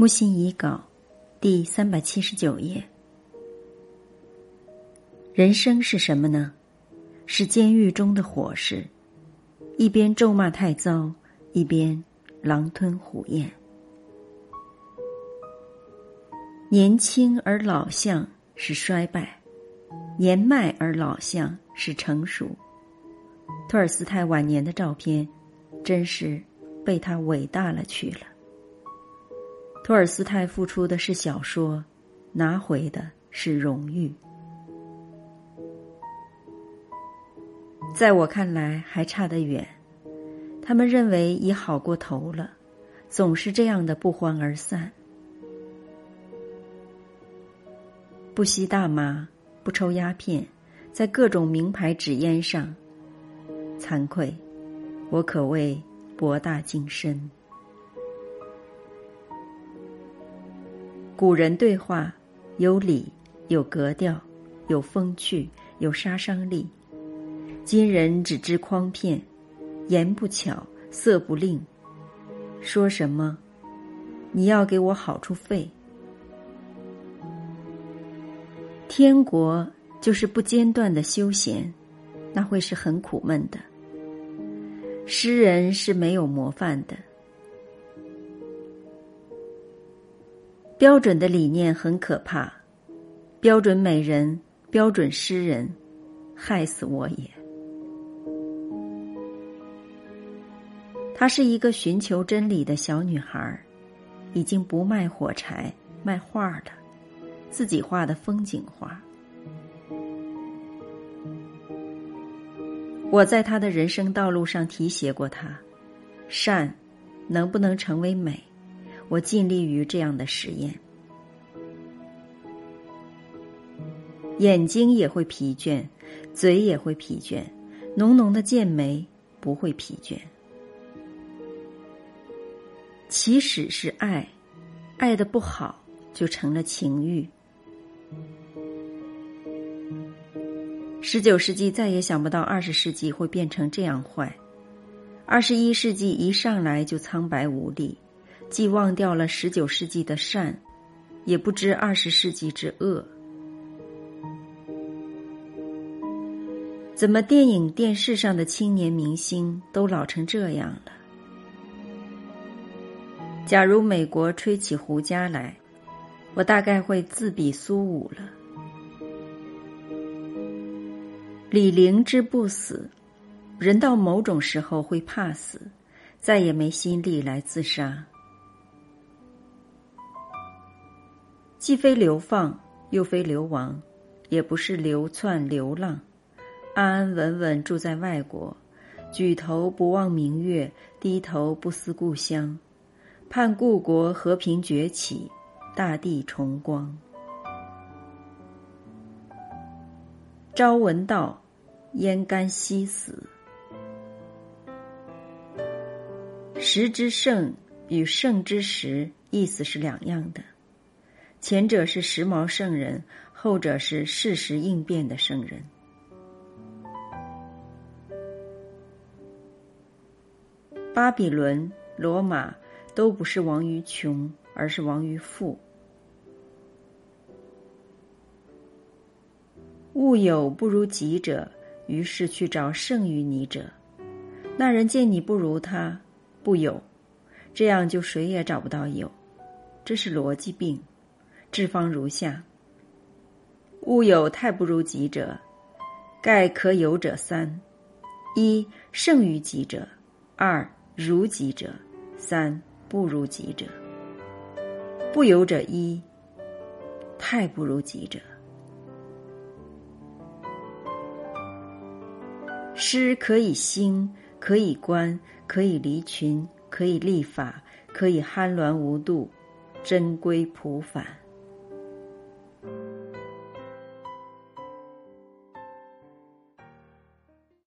木心遗稿，第三百七十九页。人生是什么呢？是监狱中的伙食，一边咒骂太糟，一边狼吞虎咽。年轻而老相是衰败，年迈而老相是成熟。托尔斯泰晚年的照片，真是被他伟大了去了。托尔斯泰付出的是小说，拿回的是荣誉。在我看来还差得远，他们认为已好过头了，总是这样的不欢而散。不吸大麻，不抽鸦片，在各种名牌纸烟上，惭愧，我可谓博大精深。古人对话，有理，有格调，有风趣，有杀伤力。今人只知诓骗，言不巧，色不令。说什么？你要给我好处费？天国就是不间断的休闲，那会是很苦闷的。诗人是没有模范的。标准的理念很可怕，标准美人、标准诗人，害死我也。她是一个寻求真理的小女孩，已经不卖火柴，卖画了，自己画的风景画。我在她的人生道路上提携过她，善能不能成为美？我尽力于这样的实验，眼睛也会疲倦，嘴也会疲倦，浓浓的剑眉不会疲倦。起始是爱，爱的不好就成了情欲。十九世纪再也想不到二十世纪会变成这样坏，二十一世纪一上来就苍白无力。既忘掉了十九世纪的善，也不知二十世纪之恶。怎么电影、电视上的青年明星都老成这样了？假如美国吹起胡笳来，我大概会自比苏武了。李陵之不死，人到某种时候会怕死，再也没心力来自杀。既非流放，又非流亡，也不是流窜流浪，安安稳稳住在外国，举头不望明月，低头不思故乡，盼故国和平崛起，大地重光。朝闻道，焉甘夕死？时之盛与盛之时，意思是两样的。前者是时髦圣人，后者是适时应变的圣人。巴比伦、罗马都不是亡于穷，而是亡于富。物有不如己者，于是去找胜于你者。那人见你不如他，不有，这样就谁也找不到有，这是逻辑病。治方如下：物有太不如己者，盖可有者三：一胜于己者，二如己者，三不如己者。不由者一，太不如己者。诗可以兴，可以观，可以离群，可以立法，可以酣鸾无度，真归普返。